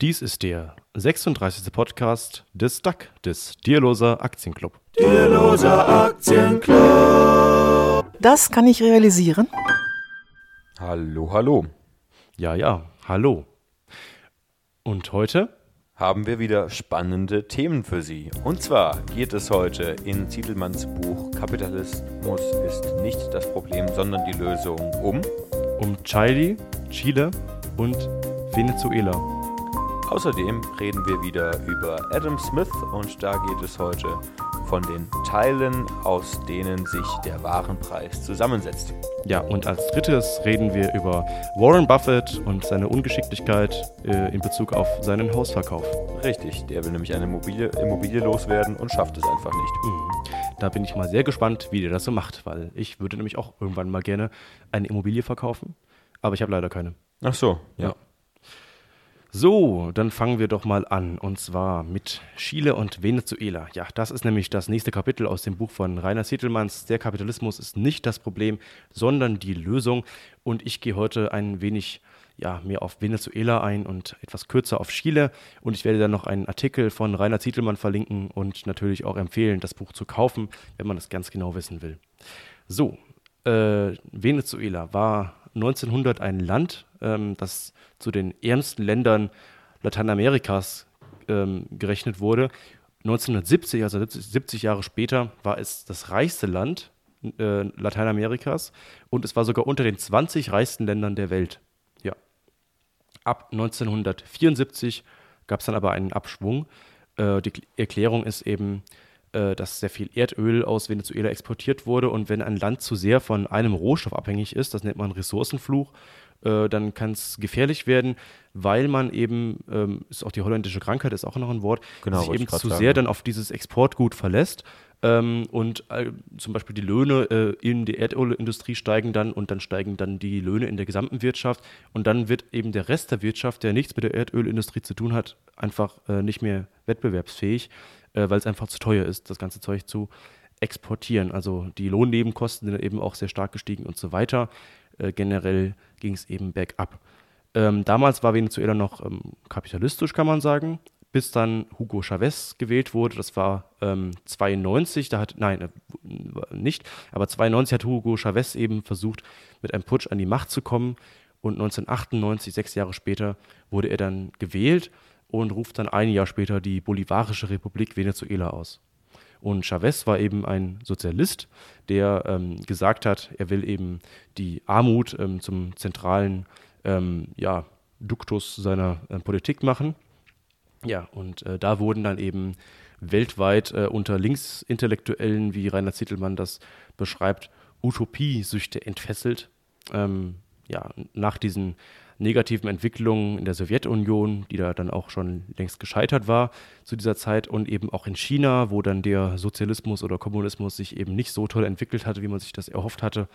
Dies ist der 36. Podcast des DAC, des Dierloser Aktienclub. Dierloser Aktienclub. Das kann ich realisieren. Hallo, hallo. Ja, ja, hallo. Und heute? Haben wir wieder spannende Themen für Sie. Und zwar geht es heute in Zietelmanns Buch Kapitalismus ist nicht das Problem, sondern die Lösung um Um Chile, Chile und Venezuela. Außerdem reden wir wieder über Adam Smith und da geht es heute von den Teilen, aus denen sich der Warenpreis zusammensetzt. Ja, und als drittes reden wir über Warren Buffett und seine Ungeschicklichkeit äh, in Bezug auf seinen Hausverkauf. Richtig, der will nämlich eine Immobilie, Immobilie loswerden und schafft es einfach nicht. Mhm. Da bin ich mal sehr gespannt, wie der das so macht, weil ich würde nämlich auch irgendwann mal gerne eine Immobilie verkaufen, aber ich habe leider keine. Ach so, Ja. So, dann fangen wir doch mal an. Und zwar mit Chile und Venezuela. Ja, das ist nämlich das nächste Kapitel aus dem Buch von Rainer Sietelmanns. Der Kapitalismus ist nicht das Problem, sondern die Lösung. Und ich gehe heute ein wenig ja, mehr auf Venezuela ein und etwas kürzer auf Chile. Und ich werde dann noch einen Artikel von Rainer Zietelmann verlinken und natürlich auch empfehlen, das Buch zu kaufen, wenn man das ganz genau wissen will. So, äh, Venezuela war 1900 ein Land, ähm, das zu den ärmsten Ländern Lateinamerikas ähm, gerechnet wurde. 1970, also 70, 70 Jahre später, war es das reichste Land äh, Lateinamerikas und es war sogar unter den 20 reichsten Ländern der Welt. Ja. Ab 1974 gab es dann aber einen Abschwung. Äh, die Erklärung ist eben, äh, dass sehr viel Erdöl aus Venezuela exportiert wurde und wenn ein Land zu sehr von einem Rohstoff abhängig ist, das nennt man Ressourcenfluch, äh, dann kann es gefährlich werden, weil man eben, ähm, ist auch die holländische Krankheit, ist auch noch ein Wort, Genau, sich eben zu sagen. sehr dann auf dieses Exportgut verlässt. Ähm, und äh, zum Beispiel die Löhne äh, in der Erdölindustrie steigen dann und dann steigen dann die Löhne in der gesamten Wirtschaft und dann wird eben der Rest der Wirtschaft, der nichts mit der Erdölindustrie zu tun hat, einfach äh, nicht mehr wettbewerbsfähig, äh, weil es einfach zu teuer ist, das ganze Zeug zu exportieren. Also die Lohnnebenkosten sind eben auch sehr stark gestiegen und so weiter. Äh, generell ging es eben bergab. Ähm, damals war Venezuela noch ähm, kapitalistisch, kann man sagen, bis dann Hugo Chavez gewählt wurde. Das war ähm, 92, da hat, nein, äh, nicht, aber 92 hat Hugo Chavez eben versucht, mit einem Putsch an die Macht zu kommen. Und 1998, sechs Jahre später, wurde er dann gewählt und ruft dann ein Jahr später die Bolivarische Republik Venezuela aus. Und Chavez war eben ein Sozialist, der ähm, gesagt hat, er will eben die Armut ähm, zum zentralen ähm, ja, Duktus seiner äh, Politik machen. Ja, und äh, da wurden dann eben weltweit äh, unter Linksintellektuellen, wie Rainer Zittelmann das beschreibt, Utopiesüchte entfesselt. Ähm, ja, nach diesen negativen Entwicklungen in der Sowjetunion, die da dann auch schon längst gescheitert war zu dieser Zeit und eben auch in China, wo dann der Sozialismus oder Kommunismus sich eben nicht so toll entwickelt hatte, wie man sich das erhofft hatte,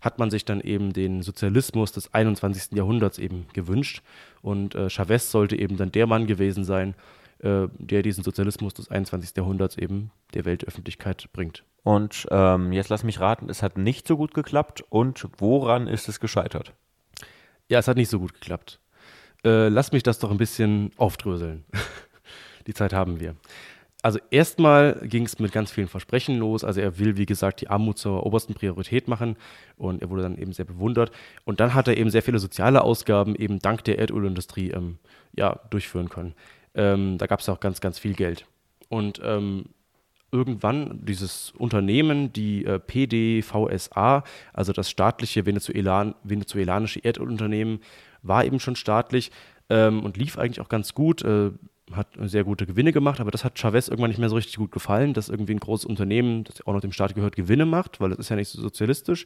hat man sich dann eben den Sozialismus des 21. Jahrhunderts eben gewünscht. Und äh, Chavez sollte eben dann der Mann gewesen sein, äh, der diesen Sozialismus des 21. Jahrhunderts eben der Weltöffentlichkeit bringt. Und ähm, jetzt lass mich raten, es hat nicht so gut geklappt. Und woran ist es gescheitert? Ja, es hat nicht so gut geklappt. Äh, lass mich das doch ein bisschen aufdröseln. die Zeit haben wir. Also erstmal ging es mit ganz vielen Versprechen los. Also er will, wie gesagt, die Armut zur obersten Priorität machen und er wurde dann eben sehr bewundert. Und dann hat er eben sehr viele soziale Ausgaben eben dank der Erdölindustrie ähm, ja, durchführen können. Ähm, da gab es auch ganz, ganz viel Geld. Und ähm, irgendwann dieses Unternehmen, die äh, PDVSA, also das staatliche Venezuelan venezuelanische Erdölunternehmen, war eben schon staatlich ähm, und lief eigentlich auch ganz gut, äh, hat sehr gute Gewinne gemacht, aber das hat Chavez irgendwann nicht mehr so richtig gut gefallen, dass irgendwie ein großes Unternehmen, das auch noch dem Staat gehört, Gewinne macht, weil das ist ja nicht so sozialistisch.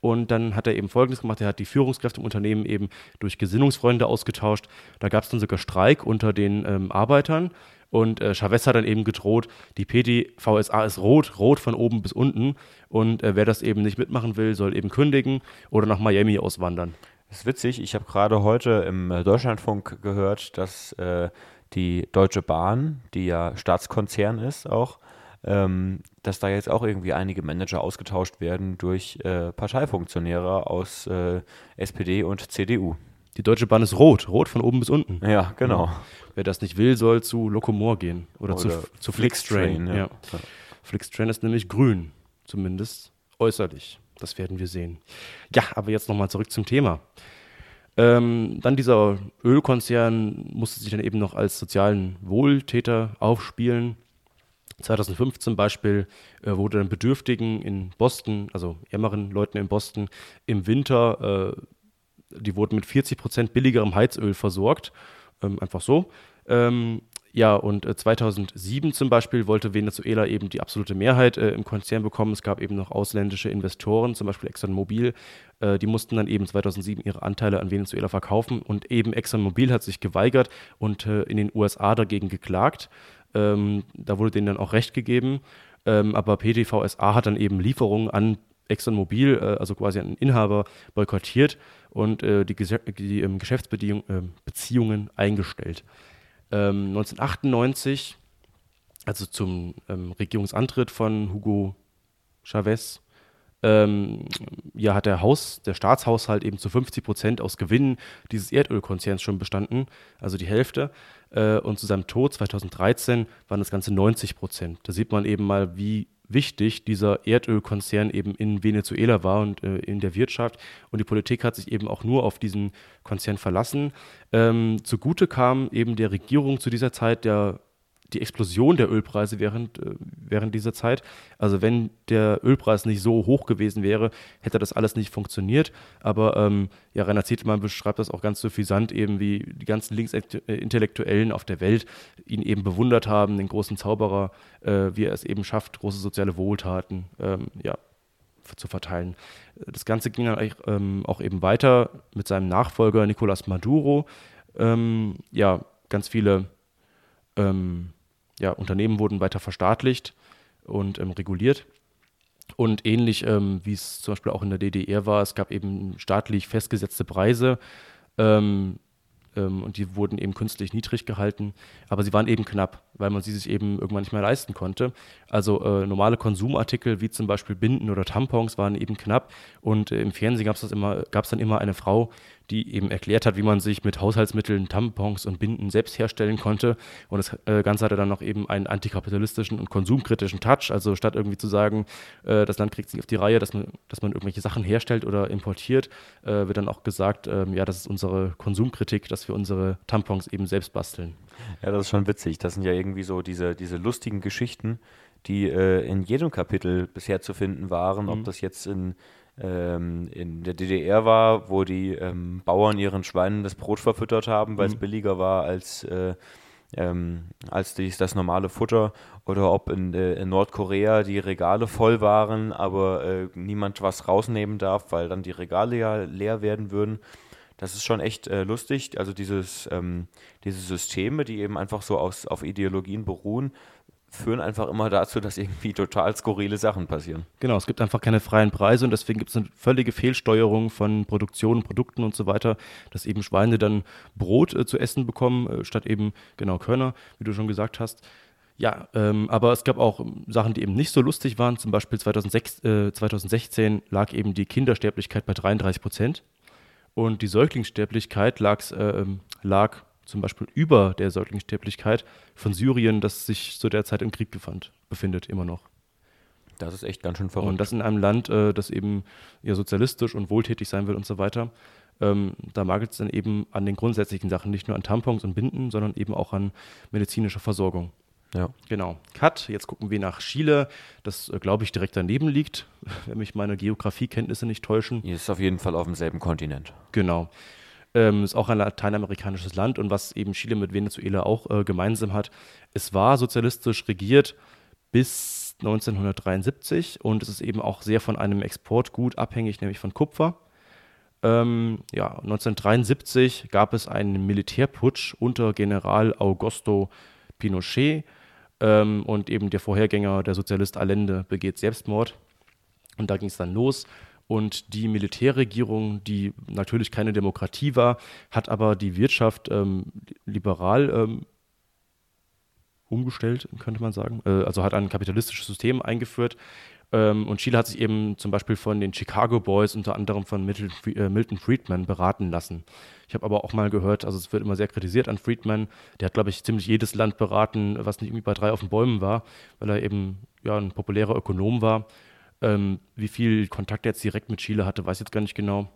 Und dann hat er eben Folgendes gemacht, er hat die Führungskräfte im Unternehmen eben durch Gesinnungsfreunde ausgetauscht. Da gab es dann sogar Streik unter den ähm, Arbeitern. Und äh, Chavez hat dann eben gedroht, die PDVSA ist rot, rot von oben bis unten. Und äh, wer das eben nicht mitmachen will, soll eben kündigen oder nach Miami auswandern. Das ist witzig, ich habe gerade heute im äh, Deutschlandfunk gehört, dass äh, die Deutsche Bahn, die ja Staatskonzern ist auch, ähm, dass da jetzt auch irgendwie einige Manager ausgetauscht werden durch äh, Parteifunktionäre aus äh, SPD und CDU. Die Deutsche Bahn ist rot, rot von oben bis unten. Ja, genau. Ja. Wer das nicht will, soll zu Locomore gehen oder, oder zu, zu Flixtrain. Ja. Ja. Flixtrain ist nämlich grün, zumindest äußerlich. Das werden wir sehen. Ja, aber jetzt nochmal zurück zum Thema. Ähm, dann dieser Ölkonzern musste sich dann eben noch als sozialen Wohltäter aufspielen. 2005 zum Beispiel äh, wurde dann Bedürftigen in Boston, also ärmeren Leuten in Boston, im Winter, äh, die wurden mit 40 Prozent billigerem Heizöl versorgt. Ähm, einfach so. Ähm, ja, und äh, 2007 zum Beispiel wollte Venezuela eben die absolute Mehrheit äh, im Konzern bekommen. Es gab eben noch ausländische Investoren, zum Beispiel ExxonMobil. Äh, die mussten dann eben 2007 ihre Anteile an Venezuela verkaufen und eben ExxonMobil hat sich geweigert und äh, in den USA dagegen geklagt. Ähm, da wurde denen dann auch Recht gegeben. Ähm, aber PDVSA hat dann eben Lieferungen an ExxonMobil, äh, also quasi an den Inhaber, boykottiert und äh, die, die ähm, Geschäftsbeziehungen eingestellt. 1998, ähm, also zum ähm, Regierungsantritt von Hugo Chavez, ähm, ja, hat der Haus, der Staatshaushalt eben zu 50 Prozent aus Gewinnen dieses Erdölkonzerns schon bestanden, also die Hälfte. Äh, und zu seinem Tod 2013 waren das Ganze 90 Prozent. Da sieht man eben mal, wie wichtig dieser Erdölkonzern eben in Venezuela war und äh, in der Wirtschaft. Und die Politik hat sich eben auch nur auf diesen Konzern verlassen. Ähm, zugute kam eben der Regierung zu dieser Zeit der die Explosion der Ölpreise während, äh, während dieser Zeit. Also wenn der Ölpreis nicht so hoch gewesen wäre, hätte das alles nicht funktioniert. Aber ähm, ja, Rainer Zietelmann beschreibt das auch ganz suffisant, eben wie die ganzen Linksintellektuellen auf der Welt ihn eben bewundert haben, den großen Zauberer, äh, wie er es eben schafft, große soziale Wohltaten ähm, ja, zu verteilen. Das Ganze ging dann ähm, auch eben weiter mit seinem Nachfolger Nicolás Maduro. Ähm, ja, ganz viele ähm, ja, Unternehmen wurden weiter verstaatlicht und ähm, reguliert. Und ähnlich ähm, wie es zum Beispiel auch in der DDR war, es gab eben staatlich festgesetzte Preise ähm, ähm, und die wurden eben künstlich niedrig gehalten, aber sie waren eben knapp, weil man sie sich eben irgendwann nicht mehr leisten konnte. Also äh, normale Konsumartikel wie zum Beispiel Binden oder Tampons waren eben knapp und äh, im Fernsehen gab es immer, dann immer eine Frau, die eben erklärt hat, wie man sich mit Haushaltsmitteln Tampons und Binden selbst herstellen konnte. Und das äh, Ganze hatte dann noch eben einen antikapitalistischen und konsumkritischen Touch. Also statt irgendwie zu sagen, äh, das Land kriegt sich auf die Reihe, dass man, dass man irgendwelche Sachen herstellt oder importiert, äh, wird dann auch gesagt, ähm, ja, das ist unsere Konsumkritik, dass wir unsere Tampons eben selbst basteln. Ja, das ist schon witzig. Das sind ja irgendwie so diese, diese lustigen Geschichten, die in jedem Kapitel bisher zu finden waren, mhm. ob das jetzt in ähm, in der DDR war, wo die ähm, Bauern ihren Schweinen das Brot verfüttert haben, weil es mhm. billiger war als, äh, ähm, als dies, das normale Futter, oder ob in, äh, in, Nordkorea die Regale voll waren, aber äh, niemand was rausnehmen darf, weil dann die Regale ja leer werden würden. Das ist schon echt äh, lustig. Also dieses, ähm, diese Systeme, die eben einfach so aus, auf Ideologien beruhen, führen einfach immer dazu, dass irgendwie total skurrile Sachen passieren. Genau, es gibt einfach keine freien Preise und deswegen gibt es eine völlige Fehlsteuerung von Produktionen, Produkten und so weiter, dass eben Schweine dann Brot äh, zu essen bekommen, äh, statt eben, genau, Körner, wie du schon gesagt hast. Ja, ähm, aber es gab auch Sachen, die eben nicht so lustig waren. Zum Beispiel 2006, äh, 2016 lag eben die Kindersterblichkeit bei 33 Prozent und die Säuglingssterblichkeit äh, lag zum Beispiel über der Säuglingssterblichkeit von Syrien, das sich zu der Zeit im Krieg befand, befindet, immer noch. Das ist echt ganz schön verrückt. Und das in einem Land, äh, das eben ja sozialistisch und wohltätig sein will und so weiter. Ähm, da mangelt es dann eben an den grundsätzlichen Sachen, nicht nur an Tampons und Binden, sondern eben auch an medizinischer Versorgung. Ja. Genau. Cut. Jetzt gucken wir nach Chile, das, äh, glaube ich, direkt daneben liegt, wenn mich meine Geografiekenntnisse nicht täuschen. Hier ist auf jeden Fall auf demselben Kontinent. Genau. Ähm, ist auch ein lateinamerikanisches Land und was eben Chile mit Venezuela auch äh, gemeinsam hat, es war sozialistisch regiert bis 1973 und es ist eben auch sehr von einem Exportgut abhängig, nämlich von Kupfer. Ähm, ja, 1973 gab es einen Militärputsch unter General Augusto Pinochet ähm, und eben der Vorhergänger, der Sozialist Allende, begeht Selbstmord. Und da ging es dann los. Und die Militärregierung, die natürlich keine Demokratie war, hat aber die Wirtschaft ähm, liberal ähm, umgestellt, könnte man sagen. Äh, also hat ein kapitalistisches System eingeführt Ähm, und Chile hat sich eben zum Beispiel von den Chicago Boys, unter anderem von äh, Milton Friedman, beraten lassen. Ich habe aber auch mal gehört, also es wird immer sehr kritisiert an Friedman. Der hat, glaube ich, ziemlich jedes Land beraten, was nicht irgendwie bei drei auf den Bäumen war, weil er eben ja, ein populärer Ökonom war. Ähm, wie viel Kontakt er jetzt direkt mit Chile hatte, weiß ich jetzt gar nicht genau.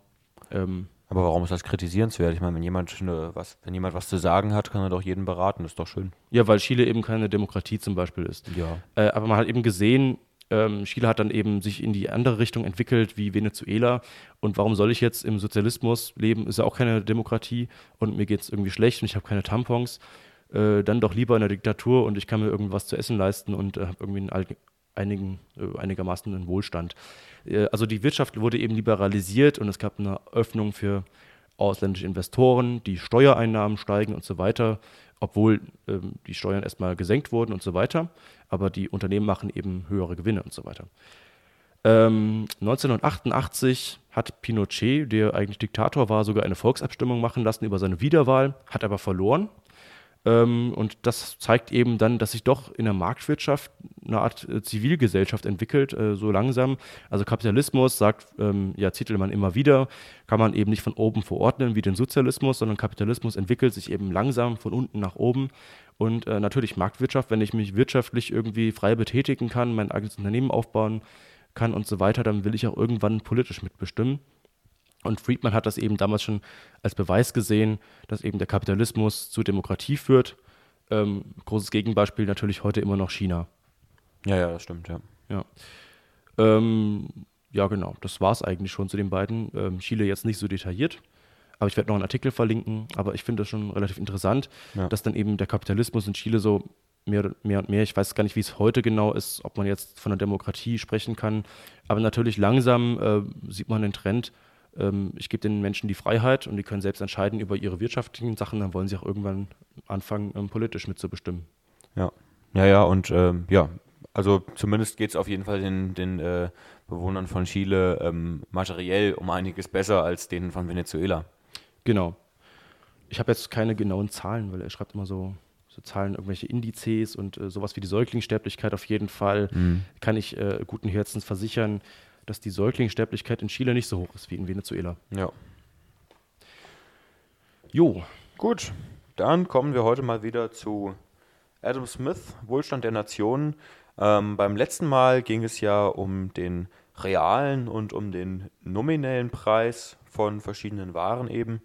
Ähm, aber warum ist das kritisierenswert? Ich meine, wenn jemand, eine, was, wenn jemand was zu sagen hat, kann er doch jeden beraten, das ist doch schön. Ja, weil Chile eben keine Demokratie zum Beispiel ist. Ja. Äh, aber man hat eben gesehen, ähm, Chile hat dann eben sich in die andere Richtung entwickelt wie Venezuela. Und warum soll ich jetzt im Sozialismus leben? Ist ja auch keine Demokratie und mir geht es irgendwie schlecht und ich habe keine Tampons. Äh, dann doch lieber in der Diktatur und ich kann mir irgendwas zu essen leisten und äh, habe irgendwie einen einigen, äh, einigermaßen einen Wohlstand. Äh, also die Wirtschaft wurde eben liberalisiert und es gab eine Öffnung für ausländische Investoren, die Steuereinnahmen steigen und so weiter, obwohl ähm, die Steuern erstmal gesenkt wurden und so weiter aber die Unternehmen machen eben höhere Gewinne und so weiter. Ähm, 1988 hat Pinochet, der eigentlich Diktator war, sogar eine Volksabstimmung machen lassen über seine Wiederwahl, hat aber verloren. Ähm, und das zeigt eben dann, dass sich doch in der Marktwirtschaft eine Art äh, Zivilgesellschaft entwickelt, äh, so langsam. Also Kapitalismus, sagt ähm, ja Zittelmann immer wieder, kann man eben nicht von oben verordnen wie den Sozialismus, sondern Kapitalismus entwickelt sich eben langsam von unten nach oben. Und äh, natürlich Marktwirtschaft, wenn ich mich wirtschaftlich irgendwie frei betätigen kann, mein eigenes Unternehmen aufbauen kann und so weiter, dann will ich auch irgendwann politisch mitbestimmen. Und Friedman hat das eben damals schon als Beweis gesehen, dass eben der Kapitalismus zu Demokratie führt. Ähm, großes Gegenbeispiel natürlich heute immer noch China. Ja, ja, das stimmt, ja. Ja, ähm, ja genau, das war es eigentlich schon zu den beiden. Ähm, Chile jetzt nicht so detailliert. Aber ich werde noch einen Artikel verlinken. Aber ich finde das schon relativ interessant, ja. dass dann eben der Kapitalismus in Chile so mehr, mehr und mehr, ich weiß gar nicht, wie es heute genau ist, ob man jetzt von einer Demokratie sprechen kann. Aber natürlich langsam äh, sieht man den Trend, ähm, ich gebe den Menschen die Freiheit und die können selbst entscheiden über ihre wirtschaftlichen Sachen, dann wollen sie auch irgendwann anfangen, ähm, politisch mitzubestimmen. Ja, ja, ja, und ähm, ja, also zumindest geht es auf jeden Fall den, den äh, Bewohnern von Chile ähm, materiell um einiges besser als denen von Venezuela. Genau. Ich habe jetzt keine genauen Zahlen, weil er schreibt immer so, so Zahlen, irgendwelche Indizes und äh, sowas wie die Säuglingssterblichkeit auf jeden Fall. Mhm. Kann ich äh, guten Herzens versichern, dass die Säuglingssterblichkeit in Chile nicht so hoch ist wie in Venezuela. Ja. Jo. Gut, dann kommen wir heute mal wieder zu Adam Smith, Wohlstand der Nationen. Ähm, beim letzten Mal ging es ja um den realen und um den nominellen Preis von verschiedenen Waren eben.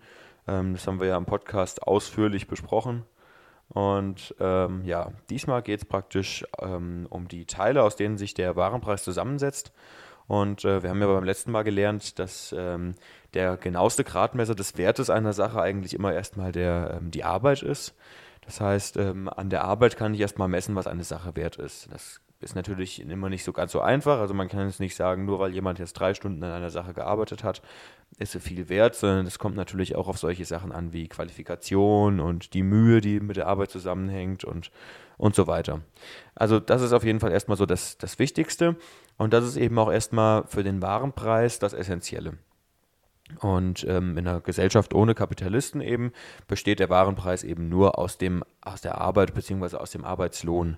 Ähm, das haben wir ja im Podcast ausführlich besprochen. Und ähm, ja, diesmal geht es praktisch ähm, um die Teile, aus denen sich der Warenpreis zusammensetzt. Und äh, wir haben ja beim letzten Mal gelernt, dass ähm, der genaueste Gradmesser des Wertes einer Sache eigentlich immer erstmal der, ähm, die Arbeit ist. Das heißt, ähm, an der Arbeit kann ich erstmal messen, was eine Sache wert ist. Das ist natürlich immer nicht so ganz so einfach. Also man kann jetzt nicht sagen, nur weil jemand jetzt drei Stunden an einer Sache gearbeitet hat, ist sie viel wert, sondern es kommt natürlich auch auf solche Sachen an wie Qualifikation und die Mühe, die mit der Arbeit zusammenhängt und, und so weiter. Also das ist auf jeden Fall erstmal so das, das Wichtigste und das ist eben auch erstmal für den Warenpreis das Essentielle. Und ähm, in einer Gesellschaft ohne Kapitalisten eben besteht der Warenpreis eben nur aus, dem, aus der Arbeit bzw. aus dem Arbeitslohn.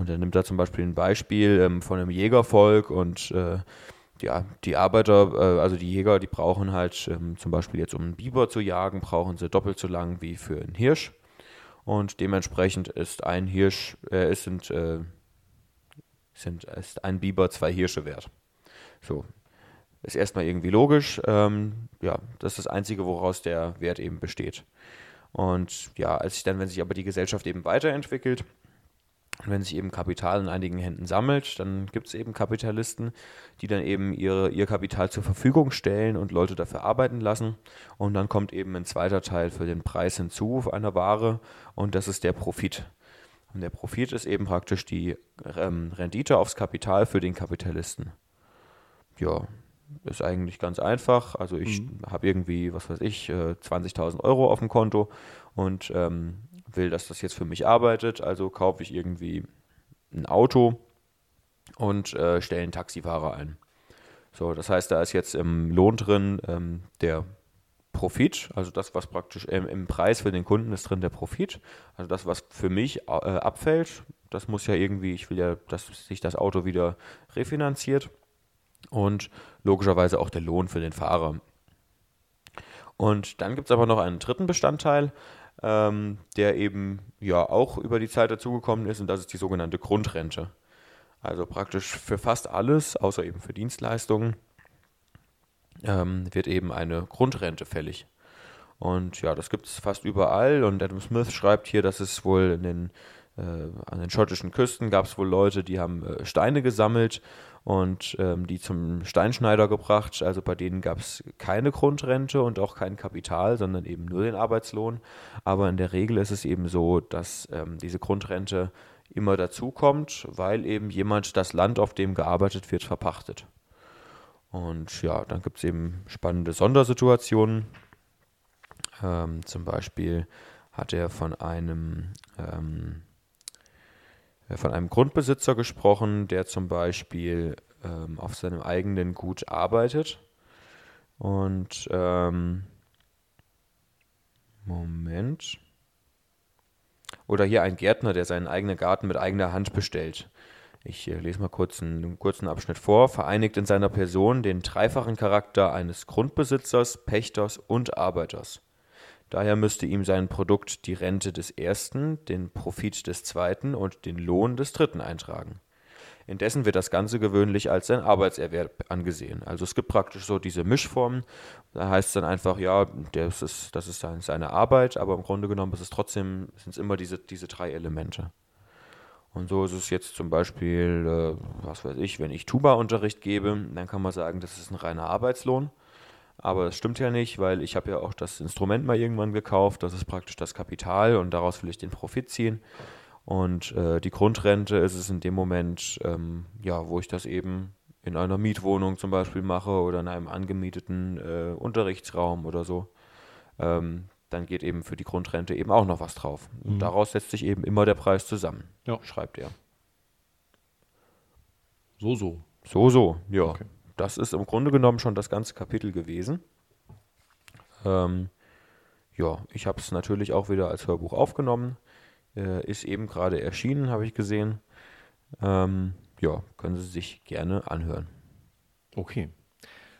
Und er nimmt da zum Beispiel ein Beispiel ähm, von einem Jägervolk und äh, ja, die Arbeiter, äh, also die Jäger, die brauchen halt ähm, zum Beispiel jetzt, um einen Biber zu jagen, brauchen sie doppelt so lang wie für einen Hirsch. Und dementsprechend ist ein Hirsch, äh, ist, sind, äh, sind, ist ein Biber zwei Hirsche wert. So. Ist erstmal irgendwie logisch. Ähm, ja, das ist das Einzige, woraus der Wert eben besteht. Und ja, als sich dann, wenn sich aber die Gesellschaft eben weiterentwickelt, wenn sich eben Kapital in einigen Händen sammelt, dann gibt es eben Kapitalisten, die dann eben ihre, ihr Kapital zur Verfügung stellen und Leute dafür arbeiten lassen. Und dann kommt eben ein zweiter Teil für den Preis hinzu einer Ware und das ist der Profit. Und der Profit ist eben praktisch die ähm, Rendite aufs Kapital für den Kapitalisten. Ja, ist eigentlich ganz einfach. Also ich mhm. habe irgendwie, was weiß ich, 20.000 äh, Euro auf dem Konto und ähm, will, dass das jetzt für mich arbeitet, also kaufe ich irgendwie ein Auto und äh, stelle einen Taxifahrer ein. So, das heißt, da ist jetzt im Lohn drin ähm, der Profit, also das, was praktisch im, im, Preis für den Kunden ist drin, der Profit. Also das, was für mich äh, abfällt, das muss ja irgendwie, ich will ja, dass sich das Auto wieder refinanziert. Und logischerweise auch der Lohn für den Fahrer. Und dann gibt es aber noch einen dritten Bestandteil, ähm, der eben ja auch über die Zeit dazugekommen ist, und das ist die sogenannte Grundrente. Also praktisch für fast alles, außer eben für Dienstleistungen, ähm, wird eben eine Grundrente fällig. Und ja, das gibt es fast überall. Und Adam Smith schreibt hier, dass es wohl in den, an den schottischen Küsten gab es wohl Leute, die haben äh, Steine gesammelt und ähm, die zum Steinschneider gebracht. Also bei denen gab es keine Grundrente und auch kein Kapital, sondern eben nur den Arbeitslohn. Aber in der Regel ist es eben so, dass ähm, diese Grundrente immer dazukommt, weil eben jemand das Land, auf dem gearbeitet wird, verpachtet. Und ja, dann gibt es eben spannende Sondersituationen. Ähm, zum Beispiel hat er von einem, ähm, von einem Grundbesitzer gesprochen, der zum Beispiel ähm, auf seinem eigenen Gut arbeitet. Und ähm, Moment. Oder hier ein Gärtner, der seinen eigenen Garten mit eigener Hand bestellt. Ich äh, lese mal kurz einen, einen, kurzen Abschnitt vor. Vereinigt in seiner Person den dreifachen Charakter eines Grundbesitzers, Pächters und Arbeiters. Daher müsste ihm sein Produkt die Rente des ersten, den Profit des zweiten und den Lohn des dritten eintragen. Indessen wird das Ganze gewöhnlich als sein Arbeitserwerb angesehen. Also es gibt praktisch so diese Mischformen. Da heißt es dann einfach, ja, das ist, das ist seine Arbeit, aber im Grunde genommen ist es trotzdem, sind es immer diese, diese drei Elemente. Und so ist es jetzt zum Beispiel, äh, was weiß ich, wenn ich Tuba-Unterricht gebe, dann kann man sagen, das ist ein reiner Arbeitslohn. Aber das stimmt ja nicht, weil ich habe ja auch das Instrument mal irgendwann gekauft. Das ist praktisch das Kapital und daraus will ich den Profit ziehen. Und äh, die Grundrente ist es in dem Moment, ähm, ja, wo ich das eben in einer Mietwohnung zum Beispiel mache oder in einem angemieteten äh, Unterrichtsraum oder so. Ähm, dann geht eben für die Grundrente eben auch noch was drauf. Und mhm. daraus setzt sich eben immer der Preis zusammen, ja. schreibt er. So, so. So, so, ja. Okay. Das ist im Grunde genommen schon das ganze Kapitel gewesen. Ähm, ja, ich habe es natürlich auch wieder als Hörbuch aufgenommen. Äh, ist eben gerade erschienen, habe ich gesehen. Ähm, ja, können Sie sich gerne anhören. Okay.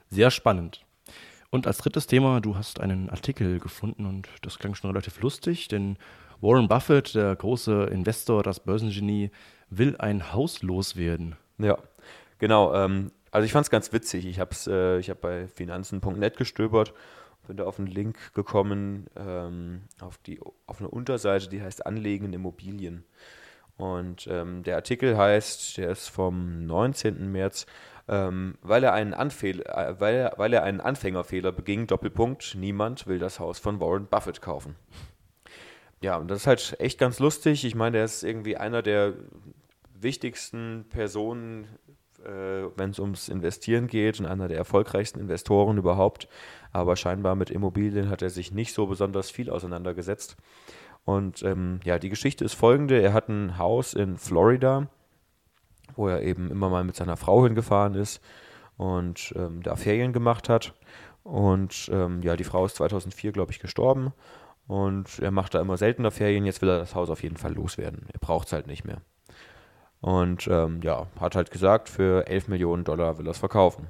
Sehr spannend. Und als drittes Thema, du hast einen Artikel gefunden und das klang schon relativ lustig, denn Warren Buffett, der große Investor, das Börsengenie, will ein Haus loswerden. Ja, genau. Ähm, also ich fand es ganz witzig. Ich habe äh, ich hab bei finanzen.net gestöbert, bin da auf einen Link gekommen, ähm, auf, die, auf eine Unterseite, die heißt Anlegen in Immobilien. Und ähm, der Artikel heißt, der ist vom 19. März, ähm, weil, er einen äh, weil, er, weil er einen Anfängerfehler beging, Doppelpunkt, niemand will das Haus von Warren Buffett kaufen. Ja, und das ist halt echt ganz lustig. Ich meine, er ist irgendwie einer der wichtigsten Personen, wenn es ums Investieren geht und einer der erfolgreichsten Investoren überhaupt. Aber scheinbar mit Immobilien hat er sich nicht so besonders viel auseinandergesetzt. Und ähm, ja, die Geschichte ist folgende. Er hat ein Haus in Florida wo er eben immer mal mit seiner Frau hingefahren ist und ähm, da Ferien gemacht hat. Und ähm, ja, die Frau ist 2004, glaube ich, gestorben. Und er macht da immer seltener Ferien. Jetzt will er das Haus auf jeden Fall loswerden. Er braucht es halt nicht mehr. Und ähm, ja, hat halt gesagt, für 11 Millionen Dollar will er es verkaufen.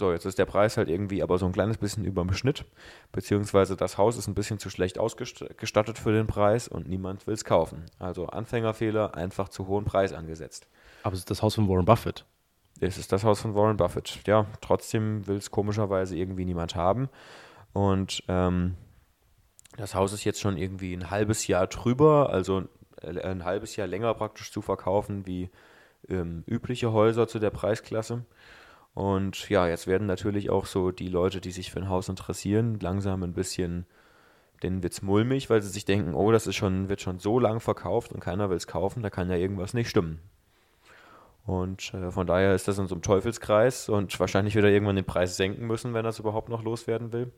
So, jetzt ist der Preis halt irgendwie aber so ein kleines bisschen über dem Schnitt, beziehungsweise das Haus ist ein bisschen zu schlecht ausgestattet für den Preis und niemand will es kaufen. Also Anfängerfehler, einfach zu hohen Preis angesetzt. Aber es ist das Haus von Warren Buffett. Es ist das Haus von Warren Buffett. Ja, trotzdem will es komischerweise irgendwie niemand haben. Und ähm, das Haus ist jetzt schon irgendwie ein halbes Jahr drüber, also ein halbes Jahr länger praktisch zu verkaufen wie ähm, übliche Häuser zu der Preisklasse. Und ja, jetzt werden natürlich auch so die Leute, die sich für ein Haus interessieren, langsam ein bisschen, wird es mulmig, weil sie sich denken, oh, das ist schon, wird schon so lang verkauft und keiner will es kaufen, da kann ja irgendwas nicht stimmen. Und äh, von daher ist das in so einem Teufelskreis und wahrscheinlich wird er irgendwann den Preis senken müssen, wenn er es überhaupt noch loswerden will.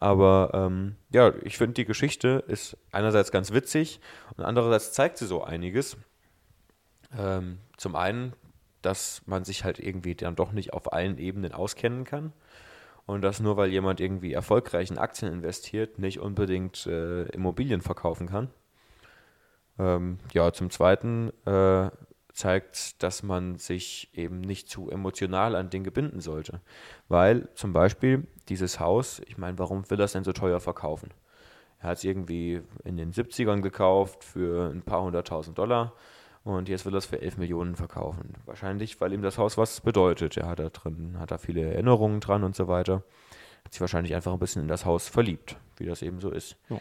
Aber ähm, ja, ich finde, die Geschichte ist einerseits ganz witzig und andererseits zeigt sie so einiges. Ähm, zum einen, dass man sich halt irgendwie dann doch nicht auf allen Ebenen auskennen kann. und dass nur weil jemand irgendwie erfolgreich in Aktien investiert, nicht unbedingt äh, Immobilien verkaufen kann. Ähm, ja, zum Zweiten äh, zeigt, dass man sich eben nicht zu emotional an Dinge binden sollte. Weil zum Beispiel dieses Haus, ich meine, warum will er es denn so teuer verkaufen? Er hat es irgendwie in den 70ern gekauft für ein paar hunderttausend Dollar und jetzt will er es für 11 Millionen verkaufen. Wahrscheinlich, weil ihm das Haus was bedeutet. Er hat da drin, hat da viele Erinnerungen dran und so weiter. Hat sich wahrscheinlich einfach ein bisschen in das Haus verliebt, wie das eben so ist. Ja.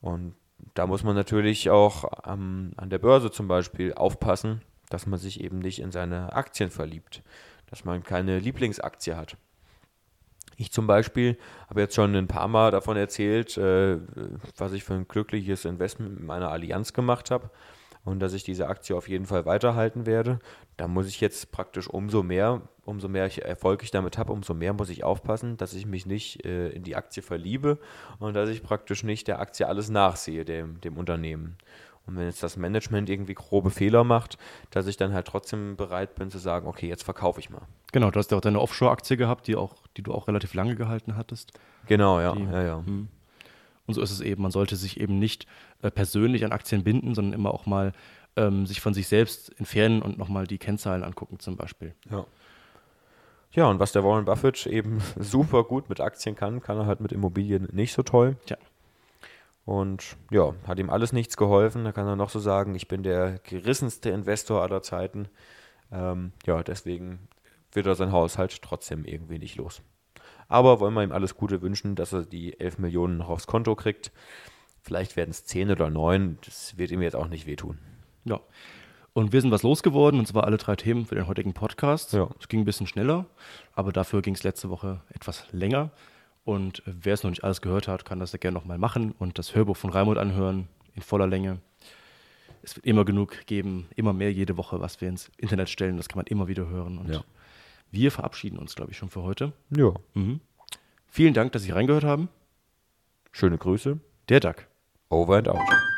Und da muss man natürlich auch ähm, an der Börse zum Beispiel aufpassen, dass man sich eben nicht in seine Aktien verliebt, dass man keine Lieblingsaktie hat. Ich zum Beispiel habe jetzt schon ein paar Mal davon erzählt, äh, was ich für ein glückliches Investment mit meiner Allianz gemacht habe und dass ich diese Aktie auf jeden Fall weiterhalten werde. Da muss ich jetzt praktisch umso mehr, umso mehr Erfolg ich damit habe, umso mehr muss ich aufpassen, dass ich mich nicht äh, in die Aktie verliebe und dass ich praktisch nicht der Aktie alles nachsehe, dem, dem Unternehmen. Und wenn jetzt das Management irgendwie grobe Fehler macht, dass ich dann halt trotzdem bereit bin zu sagen, okay, jetzt verkaufe ich mal. Genau, du hast ja auch deine Offshore-Aktie gehabt, die auch, die du auch relativ lange gehalten hattest. Genau, ja, die, ja, ja. Hm. Und so ist es eben. Man sollte sich eben nicht äh, persönlich an Aktien binden, sondern immer auch mal ähm, sich von sich selbst entfernen und nochmal die Kennzahlen angucken, zum Beispiel. Ja. Ja, und was der Warren Buffett eben super gut mit Aktien kann, kann er halt mit Immobilien nicht so toll. Tja. Und ja, hat ihm alles nichts geholfen. Da kann er noch so sagen, ich bin der gerissenste Investor aller Zeiten. Ähm, ja, deswegen wird er sein Haus halt trotzdem irgendwie nicht los. Aber wollen wir ihm alles Gute wünschen, dass er die 11 Millionen noch aufs Konto kriegt. Vielleicht werden es 10 oder 9. Das wird ihm jetzt auch nicht wehtun. Ja. Und wir sind was losgeworden, und zwar alle drei Themen für den heutigen Podcast. Ja. Es ging ein bisschen schneller, aber dafür ging es letzte Woche etwas länger. Und wer es noch nicht alles gehört hat, kann das ja gerne nochmal machen und das Hörbuch von Raimund anhören in voller Länge. Es wird immer genug geben, immer mehr jede Woche, was wir ins Internet stellen. Das kann man immer wieder hören. Und ja. Wir verabschieden uns, glaube ich, schon für heute. Ja. Mhm. Vielen Dank, dass Sie reingehört haben. Schöne Grüße. Der Duck. Over and out.